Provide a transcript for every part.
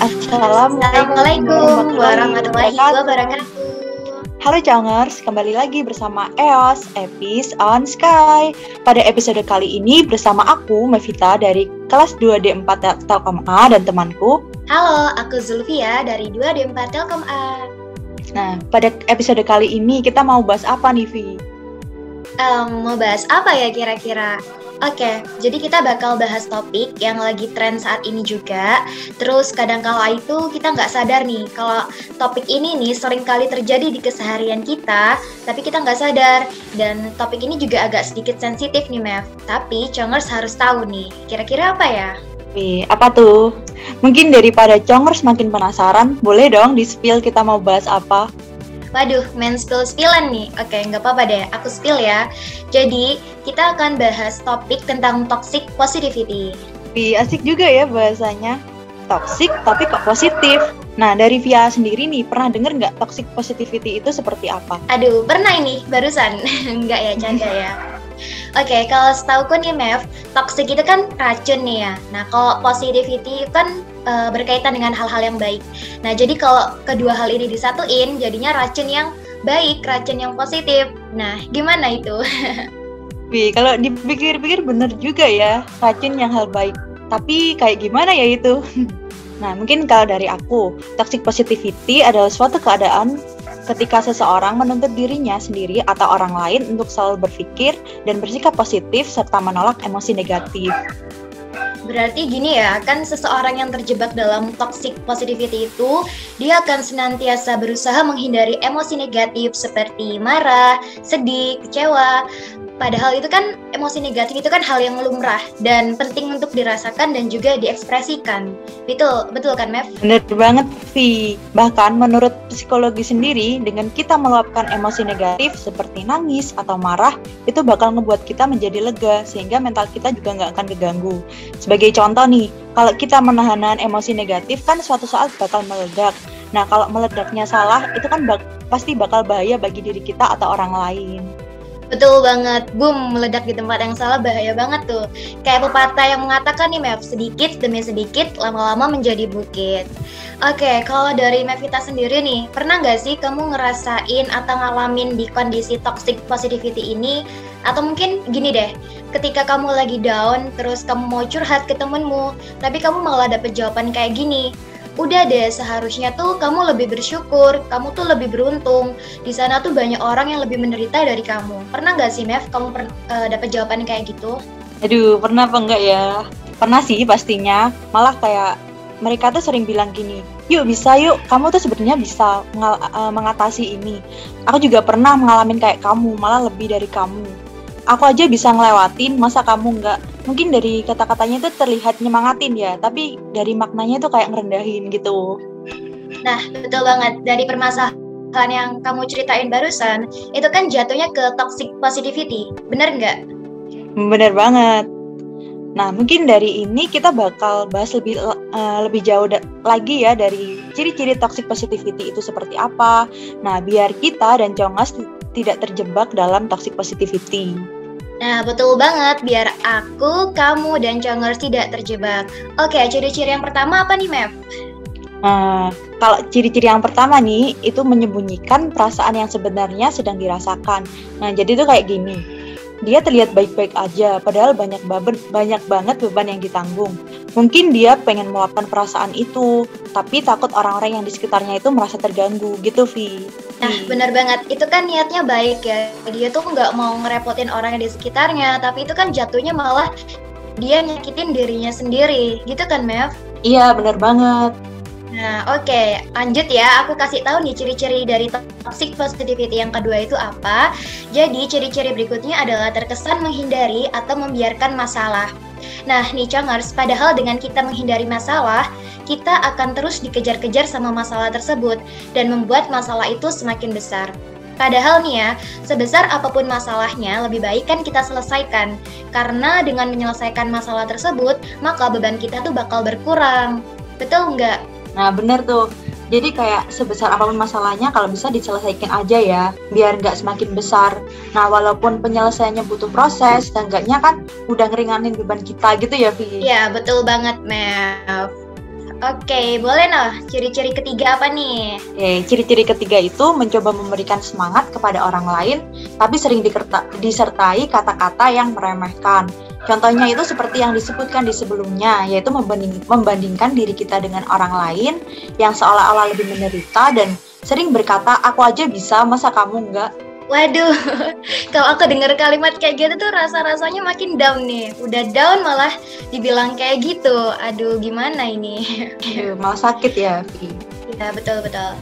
Assalamualaikum warahmatullahi wabarakatuh. Halo Jongers, kembali lagi bersama EOS, Epis on Sky. Pada episode kali ini bersama aku, Mevita dari kelas 2D4 Telkom A dan temanku. Halo, aku Zulfia dari 2D4 Telkom A. Nah, pada episode kali ini kita mau bahas apa nih, Vi? Um, mau bahas apa ya kira-kira? Oke, jadi kita bakal bahas topik yang lagi tren saat ini juga. Terus kadang kala itu kita nggak sadar nih kalau topik ini nih sering kali terjadi di keseharian kita, tapi kita nggak sadar. Dan topik ini juga agak sedikit sensitif nih, Mev. Tapi Chongers harus tahu nih, kira-kira apa ya? Wih, apa tuh? Mungkin daripada Chongers makin penasaran, boleh dong di-spill kita mau bahas apa? Waduh, main spill-spillan nih. Oke, nggak apa-apa deh, aku spill ya. Jadi, kita akan bahas topik tentang toxic positivity. Wih, asik juga ya bahasanya. Toxic tapi kok positif. Nah, dari Via sendiri nih, pernah denger nggak toxic positivity itu seperti apa? Aduh, pernah ini, barusan. Nggak ya, canda ya. Oke, okay, kalau setauku nih Mev, toxic itu kan racun nih ya. Nah, kalau positivity kan uh, berkaitan dengan hal-hal yang baik. Nah, jadi kalau kedua hal ini disatuin, jadinya racun yang baik, racun yang positif. Nah, gimana itu? Wih, kalau dipikir-pikir bener juga ya, racun yang hal baik. Tapi kayak gimana ya itu? Nah, mungkin kalau dari aku, toxic positivity adalah suatu keadaan ketika seseorang menuntut dirinya sendiri atau orang lain untuk selalu berpikir dan bersikap positif serta menolak emosi negatif. Berarti gini ya, kan seseorang yang terjebak dalam toxic positivity itu, dia akan senantiasa berusaha menghindari emosi negatif seperti marah, sedih, kecewa, Padahal itu kan emosi negatif itu kan hal yang lumrah dan penting untuk dirasakan dan juga diekspresikan. Betul, betul kan, Mev? Bener banget, Vi. Bahkan menurut psikologi sendiri, dengan kita meluapkan emosi negatif seperti nangis atau marah, itu bakal ngebuat kita menjadi lega, sehingga mental kita juga nggak akan keganggu. Sebagai contoh nih, kalau kita menahan emosi negatif kan suatu saat bakal meledak. Nah, kalau meledaknya salah, itu kan bak pasti bakal bahaya bagi diri kita atau orang lain. Betul banget, boom, meledak di tempat yang salah bahaya banget tuh. Kayak pepatah yang mengatakan nih Mev, sedikit demi sedikit lama-lama menjadi bukit. Oke, kalau dari Mevita sendiri nih, pernah nggak sih kamu ngerasain atau ngalamin di kondisi toxic positivity ini? Atau mungkin gini deh, ketika kamu lagi down, terus kamu mau curhat ke temenmu, tapi kamu malah dapet jawaban kayak gini, udah deh seharusnya tuh kamu lebih bersyukur, kamu tuh lebih beruntung. Di sana tuh banyak orang yang lebih menderita dari kamu. Pernah nggak sih Mev kamu per, uh, dapat jawaban kayak gitu? Aduh, pernah apa enggak ya? Pernah sih pastinya. Malah kayak mereka tuh sering bilang gini, yuk bisa yuk, kamu tuh sebenarnya bisa uh, mengatasi ini. Aku juga pernah mengalami kayak kamu, malah lebih dari kamu. Aku aja bisa ngelewatin, masa kamu nggak? Mungkin dari kata-katanya itu terlihat nyemangatin ya, tapi dari maknanya itu kayak ngerendahin gitu. Nah, betul banget. Dari permasalahan yang kamu ceritain barusan, itu kan jatuhnya ke toxic positivity. Bener nggak? Bener banget. Nah, mungkin dari ini kita bakal bahas lebih uh, lebih jauh lagi ya dari ciri-ciri toxic positivity itu seperti apa. Nah, biar kita dan Jongas tidak terjebak dalam toxic positivity. Nah, betul banget, biar aku, kamu, dan Chongers tidak terjebak. Oke, ciri-ciri yang pertama apa nih, Mev? Uh, kalau ciri-ciri yang pertama nih, itu menyembunyikan perasaan yang sebenarnya sedang dirasakan. Nah, jadi itu kayak gini. Dia terlihat baik-baik aja, padahal banyak banget banyak banget beban yang ditanggung. Mungkin dia pengen meluapkan perasaan itu, tapi takut orang-orang yang di sekitarnya itu merasa terganggu, gitu, Vi. Nah, benar banget. Itu kan niatnya baik ya. Dia tuh nggak mau ngerepotin orang yang di sekitarnya, tapi itu kan jatuhnya malah dia nyakitin dirinya sendiri. Gitu kan, Mev? Iya, benar banget. Nah, oke, okay. lanjut ya. Aku kasih tahu nih ciri-ciri dari toxic positivity yang kedua itu apa. Jadi, ciri-ciri berikutnya adalah terkesan menghindari atau membiarkan masalah. Nah, nih Changers, padahal dengan kita menghindari masalah, kita akan terus dikejar-kejar sama masalah tersebut dan membuat masalah itu semakin besar. Padahal nih ya, sebesar apa pun masalahnya, lebih baik kan kita selesaikan. Karena dengan menyelesaikan masalah tersebut, maka beban kita tuh bakal berkurang. Betul nggak? Nah, bener tuh. Jadi kayak sebesar apa pun masalahnya kalau bisa diselesaikan aja ya, biar nggak semakin besar. Nah walaupun penyelesaiannya butuh proses, enggaknya kan udah ngeringanin beban kita gitu ya Vi. Iya betul banget Mev. Oke, boleh noh. Ciri-ciri ketiga apa nih? Oke, ciri-ciri ketiga itu mencoba memberikan semangat kepada orang lain, tapi sering dikerta, disertai kata-kata yang meremehkan. Contohnya itu seperti yang disebutkan di sebelumnya, yaitu membanding, membandingkan diri kita dengan orang lain yang seolah-olah lebih menderita dan sering berkata, aku aja bisa, masa kamu enggak? Waduh, kalau aku dengar kalimat kayak gitu tuh rasa-rasanya makin down nih. Udah down malah dibilang kayak gitu. Aduh, gimana ini? Aduh, malah sakit ya, Iya, betul-betul.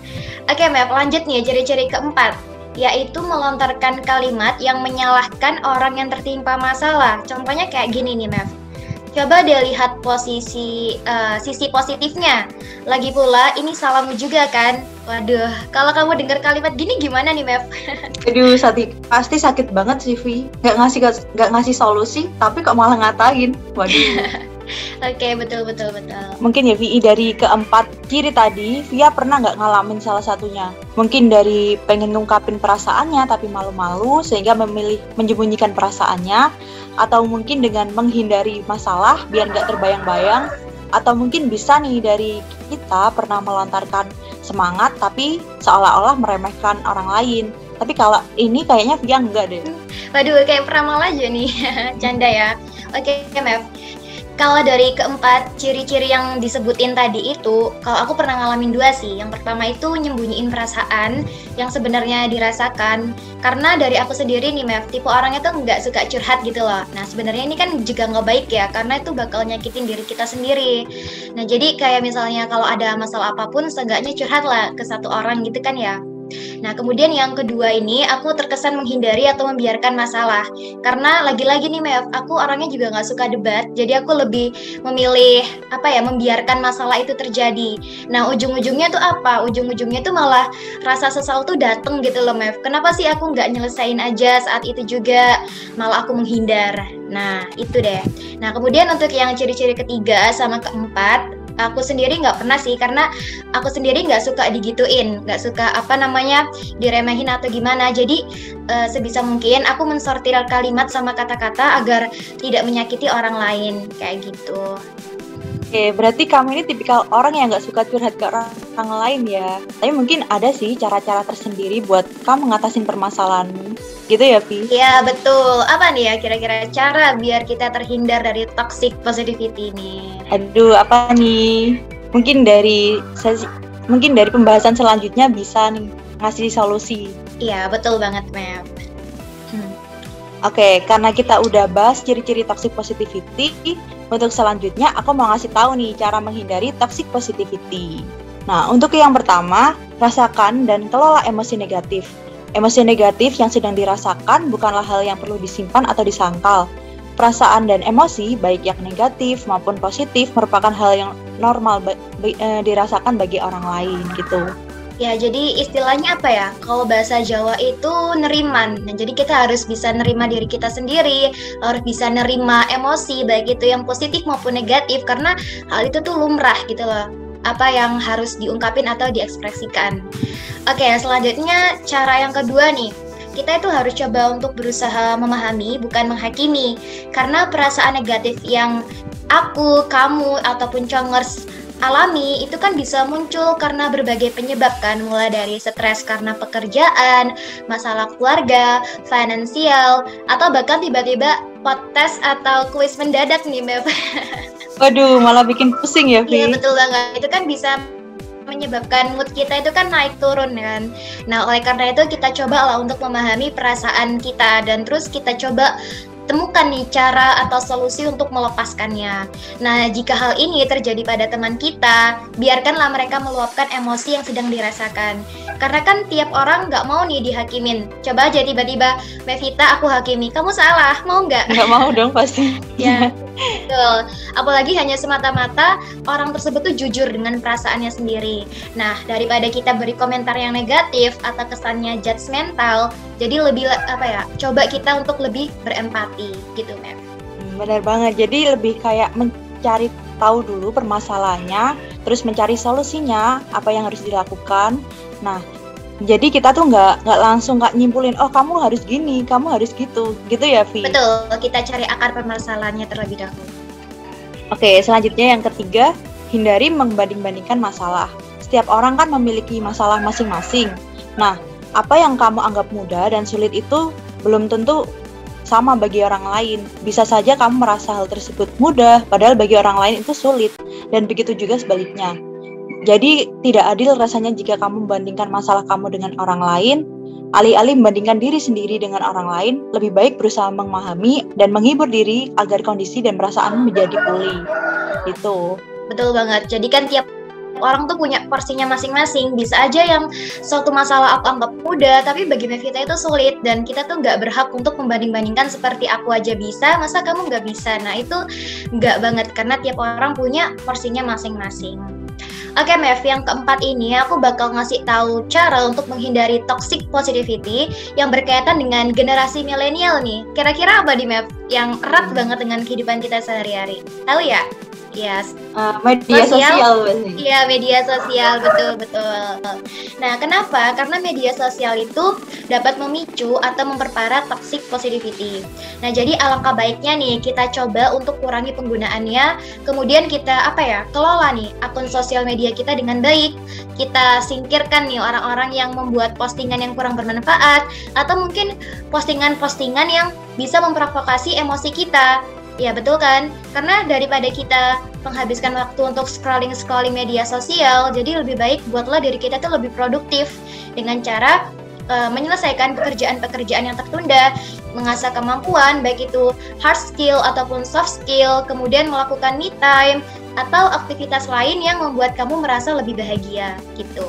Oke, Map, lanjut nih ciri-ciri keempat yaitu melontarkan kalimat yang menyalahkan orang yang tertimpa masalah. Contohnya kayak gini nih, Mev coba deh lihat posisi uh, sisi positifnya. Lagi pula ini salahmu juga kan? Waduh, kalau kamu dengar kalimat gini gimana nih, Mev? Aduh, Sati, pasti sakit banget sih, Vi. Gak ngasih gak ngasih solusi, tapi kok malah ngatain. Waduh. Oke, okay, betul betul betul. Mungkin ya Vi dari keempat kiri tadi, Via pernah nggak ngalamin salah satunya? Mungkin dari pengen ngungkapin perasaannya tapi malu-malu sehingga memilih menyembunyikan perasaannya atau mungkin dengan menghindari masalah biar nggak terbayang-bayang atau mungkin bisa nih dari kita pernah melontarkan semangat tapi seolah-olah meremehkan orang lain. Tapi kalau ini kayaknya Via enggak deh. Waduh, kayak peramal aja nih. Canda ya. Oke, okay, Mev. Kalau dari keempat ciri-ciri yang disebutin tadi itu, kalau aku pernah ngalamin dua sih. Yang pertama itu nyembunyiin perasaan yang sebenarnya dirasakan. Karena dari aku sendiri nih, Mev, tipe orangnya tuh nggak suka curhat gitu loh. Nah, sebenarnya ini kan juga nggak baik ya, karena itu bakal nyakitin diri kita sendiri. Nah, jadi kayak misalnya kalau ada masalah apa pun, seenggaknya curhat lah ke satu orang gitu kan ya. Nah, kemudian yang kedua ini aku terkesan menghindari atau membiarkan masalah. Karena lagi-lagi nih Mev, aku orangnya juga nggak suka debat, jadi aku lebih memilih apa ya, membiarkan masalah itu terjadi. Nah, ujung-ujungnya tuh apa? Ujung-ujungnya tuh malah rasa sesal tuh dateng gitu loh Mev. Kenapa sih aku nggak nyelesain aja saat itu juga? Malah aku menghindar. Nah, itu deh. Nah, kemudian untuk yang ciri-ciri ketiga sama keempat, aku sendiri nggak pernah sih karena aku sendiri nggak suka digituin nggak suka apa namanya diremehin atau gimana jadi uh, sebisa mungkin aku mensortir kalimat sama kata-kata agar tidak menyakiti orang lain kayak gitu Oke, berarti kamu ini tipikal orang yang nggak suka curhat ke orang, orang lain ya. Tapi mungkin ada sih cara-cara tersendiri buat kamu ngatasin permasalahan gitu ya, Pi? Iya, betul. Apa nih ya kira-kira cara biar kita terhindar dari toxic positivity ini? Aduh, apa nih? Mungkin dari mungkin dari pembahasan selanjutnya bisa nih ngasih solusi. Iya, betul banget, Map. Hmm. Oke, okay, karena kita udah bahas ciri-ciri toxic positivity, untuk selanjutnya, aku mau ngasih tahu nih cara menghindari toxic positivity. Nah, untuk yang pertama, rasakan dan kelola emosi negatif. Emosi negatif yang sedang dirasakan bukanlah hal yang perlu disimpan atau disangkal. Perasaan dan emosi, baik yang negatif maupun positif, merupakan hal yang normal eh, dirasakan bagi orang lain gitu. Ya, jadi istilahnya apa ya? Kalau bahasa Jawa itu neriman. Nah, jadi kita harus bisa nerima diri kita sendiri, harus bisa nerima emosi, baik itu yang positif maupun negatif, karena hal itu tuh lumrah gitu loh. Apa yang harus diungkapin atau diekspresikan. Oke, selanjutnya cara yang kedua nih kita itu harus coba untuk berusaha memahami bukan menghakimi karena perasaan negatif yang aku, kamu ataupun congers alami itu kan bisa muncul karena berbagai penyebab kan mulai dari stres karena pekerjaan, masalah keluarga, finansial atau bahkan tiba-tiba potes atau kuis mendadak nih Mep. Waduh, malah bikin pusing ya, Vi. Iya, betul banget. Itu kan bisa menyebabkan mood kita itu kan naik turun kan. Nah, oleh karena itu kita coba lah untuk memahami perasaan kita dan terus kita coba temukan nih cara atau solusi untuk melepaskannya. Nah, jika hal ini terjadi pada teman kita, biarkanlah mereka meluapkan emosi yang sedang dirasakan. Karena kan tiap orang nggak mau nih dihakimin. Coba aja tiba-tiba, Mevita aku hakimi, kamu salah, mau nggak? Nggak mau dong pasti. ya, betul. Apalagi hanya semata-mata orang tersebut tuh jujur dengan perasaannya sendiri. Nah, daripada kita beri komentar yang negatif atau kesannya judgmental, jadi lebih apa ya? Coba kita untuk lebih berempati gitu, Mem. Hmm, benar banget. Jadi lebih kayak mencari tahu dulu permasalahannya, terus mencari solusinya, apa yang harus dilakukan. Nah, jadi kita tuh nggak nggak langsung nggak nyimpulin, oh kamu harus gini, kamu harus gitu, gitu ya, Vi? Betul, kita cari akar permasalahannya terlebih dahulu. Oke, selanjutnya yang ketiga, hindari membanding-bandingkan masalah. Setiap orang kan memiliki masalah masing-masing. Nah, apa yang kamu anggap mudah dan sulit itu belum tentu sama bagi orang lain. Bisa saja kamu merasa hal tersebut mudah, padahal bagi orang lain itu sulit, dan begitu juga sebaliknya. Jadi, tidak adil rasanya jika kamu membandingkan masalah kamu dengan orang lain, alih-alih membandingkan diri sendiri dengan orang lain, lebih baik berusaha memahami dan menghibur diri agar kondisi dan perasaan menjadi pulih. Itu. Betul banget. Jadi kan tiap orang tuh punya porsinya masing-masing. Bisa aja yang suatu masalah aku anggap mudah, tapi bagi Mevita itu sulit dan kita tuh nggak berhak untuk membanding-bandingkan seperti aku aja bisa, masa kamu nggak bisa. Nah itu nggak banget karena tiap orang punya porsinya masing-masing. Oke Mev, yang keempat ini aku bakal ngasih tahu cara untuk menghindari toxic positivity yang berkaitan dengan generasi milenial nih. Kira-kira apa di Mev yang erat banget dengan kehidupan kita sehari-hari? Tahu ya? Yes. Uh, media sosial. Iya, media sosial betul betul. Nah, kenapa? Karena media sosial itu dapat memicu atau memperparah toxic positivity. Nah, jadi alangkah baiknya nih kita coba untuk kurangi penggunaannya. Kemudian kita apa ya? Kelola nih akun sosial media kita dengan baik. Kita singkirkan nih orang-orang yang membuat postingan yang kurang bermanfaat atau mungkin postingan-postingan yang bisa memprovokasi emosi kita Ya betul kan? Karena daripada kita menghabiskan waktu untuk scrolling-scrolling media sosial, jadi lebih baik buatlah diri kita tuh lebih produktif dengan cara uh, menyelesaikan pekerjaan-pekerjaan yang tertunda, mengasah kemampuan baik itu hard skill ataupun soft skill, kemudian melakukan me time atau aktivitas lain yang membuat kamu merasa lebih bahagia gitu.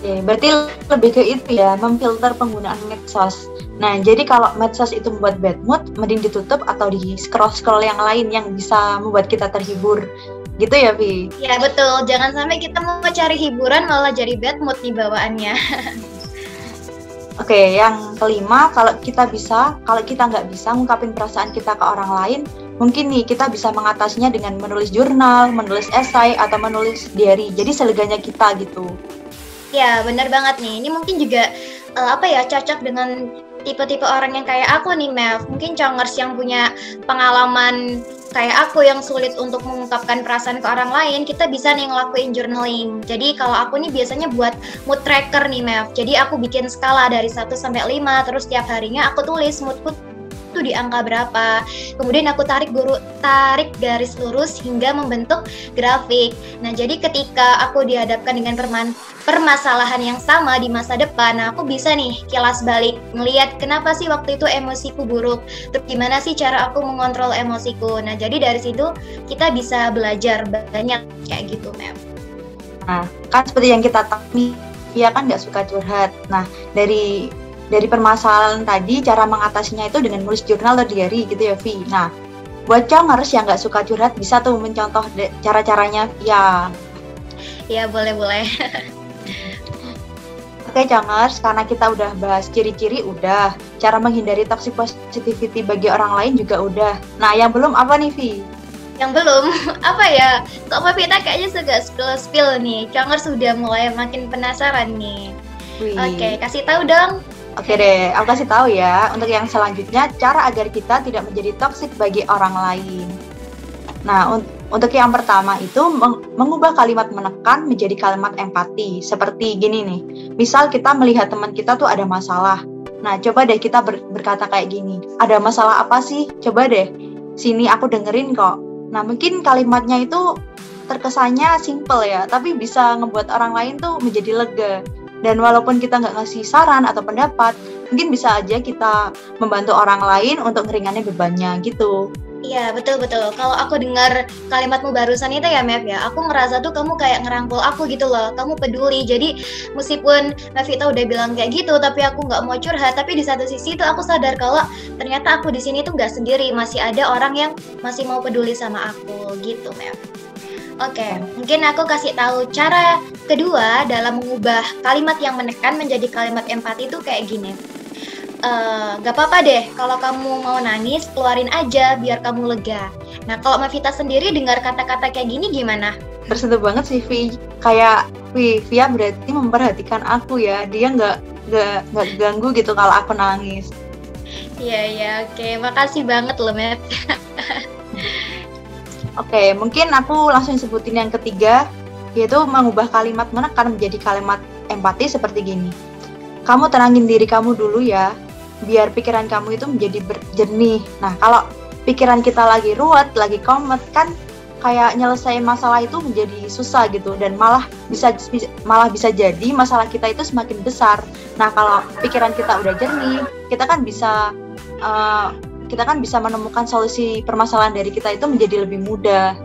Oke, berarti lebih ke itu ya, memfilter penggunaan medsos. Nah, jadi kalau medsos itu membuat bad mood, mending ditutup atau di scroll-scroll yang lain yang bisa membuat kita terhibur. Gitu ya, Vi? Ya, betul. Jangan sampai kita mau cari hiburan malah jadi bad mood nih bawaannya. Oke, okay, yang kelima, kalau kita bisa, kalau kita nggak bisa ngungkapin perasaan kita ke orang lain, mungkin nih kita bisa mengatasinya dengan menulis jurnal, menulis esai, atau menulis diary. Jadi seleganya kita gitu. Ya, benar banget nih. Ini mungkin juga uh, apa ya cocok dengan tipe-tipe orang yang kayak aku nih Mev mungkin congers yang punya pengalaman kayak aku yang sulit untuk mengungkapkan perasaan ke orang lain kita bisa nih ngelakuin journaling. Jadi kalau aku nih biasanya buat mood tracker nih Mev jadi aku bikin skala dari 1 sampai 5 terus tiap harinya aku tulis moodku itu di angka berapa. Kemudian aku tarik guru tarik garis lurus hingga membentuk grafik. Nah, jadi ketika aku dihadapkan dengan perman, permasalahan yang sama di masa depan, nah aku bisa nih kilas balik ngelihat kenapa sih waktu itu emosiku buruk. Terus gimana sih cara aku mengontrol emosiku. Nah, jadi dari situ kita bisa belajar banyak kayak gitu, Mem. Nah, kan seperti yang kita tahu, dia kan nggak suka curhat. Nah, dari dari permasalahan tadi cara mengatasinya itu dengan menulis jurnal atau diary gitu ya Vi. Nah buat congers yang nggak suka curhat bisa tuh mencontoh cara-caranya ya. Ya boleh boleh. Oke congers, karena kita udah bahas ciri-ciri udah, cara menghindari toxic positivity bagi orang lain juga udah. Nah yang belum apa nih Vi? Yang belum apa ya? Kok Pavita kayaknya suka spill-spill nih. Congers sudah mulai makin penasaran nih. Oke, kasih tahu dong Oke deh, aku kasih tahu ya. Untuk yang selanjutnya, cara agar kita tidak menjadi toksik bagi orang lain. Nah, un untuk yang pertama itu meng mengubah kalimat menekan menjadi kalimat empati. Seperti gini nih, misal kita melihat teman kita tuh ada masalah. Nah, coba deh kita ber berkata kayak gini, ada masalah apa sih? Coba deh, sini aku dengerin kok. Nah, mungkin kalimatnya itu terkesannya simple ya, tapi bisa ngebuat orang lain tuh menjadi lega. Dan walaupun kita nggak ngasih saran atau pendapat, mungkin bisa aja kita membantu orang lain untuk ngeringanin bebannya gitu. Iya betul betul. Kalau aku dengar kalimatmu barusan itu ya Mev ya, aku ngerasa tuh kamu kayak ngerangkul aku gitu loh. Kamu peduli. Jadi meskipun Mevita udah bilang kayak gitu, tapi aku nggak mau curhat. Tapi di satu sisi tuh aku sadar kalau ternyata aku di sini tuh nggak sendiri. Masih ada orang yang masih mau peduli sama aku gitu Mev. Oke, okay, mungkin aku kasih tahu cara kedua dalam mengubah kalimat yang menekan menjadi kalimat empati itu kayak gini. Uh, gak apa-apa deh kalau kamu mau nangis keluarin aja biar kamu lega. Nah, kalau Mavita sendiri dengar kata-kata kayak gini gimana? Tersentuh banget sih, Vi. Kayak, Vi, Via berarti memperhatikan aku ya. Dia nggak nggak nggak ganggu gitu kalau aku nangis. Iya, iya, oke. Makasih banget loh, Matt. Oke, mungkin aku langsung sebutin yang ketiga, yaitu mengubah kalimat menekan menjadi kalimat empati seperti gini. Kamu tenangin diri kamu dulu ya, biar pikiran kamu itu menjadi jernih. Nah, kalau pikiran kita lagi ruwet, lagi komet, kan kayak nyelesain masalah itu menjadi susah gitu dan malah bisa malah bisa jadi masalah kita itu semakin besar. Nah, kalau pikiran kita udah jernih, kita kan bisa uh, kita kan bisa menemukan solusi permasalahan dari kita itu menjadi lebih mudah.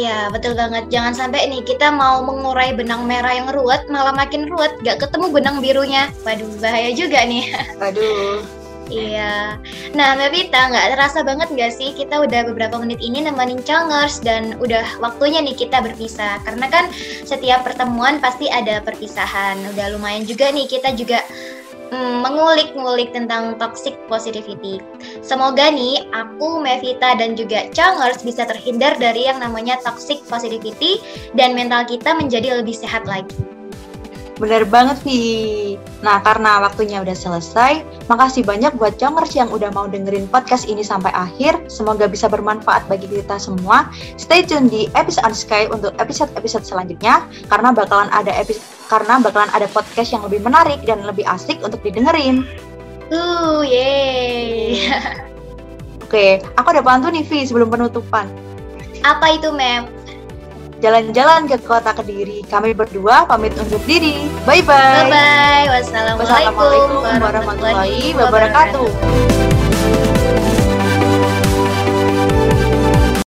Ya, betul banget. Jangan sampai nih kita mau mengurai benang merah yang ruwet, malah makin ruwet, gak ketemu benang birunya. Waduh, bahaya juga nih. Waduh. Iya. Nah, Mbak Vita, nggak terasa banget nggak sih kita udah beberapa menit ini nemenin Changers dan udah waktunya nih kita berpisah. Karena kan setiap pertemuan pasti ada perpisahan. Udah lumayan juga nih kita juga mengulik-ngulik tentang toxic positivity. Semoga nih aku, Mevita dan juga Changers bisa terhindar dari yang namanya toxic positivity dan mental kita menjadi lebih sehat lagi. Bener banget, Vi. Nah, karena waktunya udah selesai, makasih banyak buat Jongers yang udah mau dengerin podcast ini sampai akhir. Semoga bisa bermanfaat bagi kita semua. Stay tune di episode Sky untuk episode-episode selanjutnya, karena bakalan ada episode karena bakalan ada podcast yang lebih menarik dan lebih asik untuk didengerin. Uh, yeay. Oke, aku ada pantun nih, Vi, sebelum penutupan. Apa itu, Mem? jalan-jalan ke kota Kediri. Kami berdua pamit undur diri. Bye-bye. Bye-bye. Wassalamualaikum, Wassalamualaikum warahmatullahi wabarakatuh.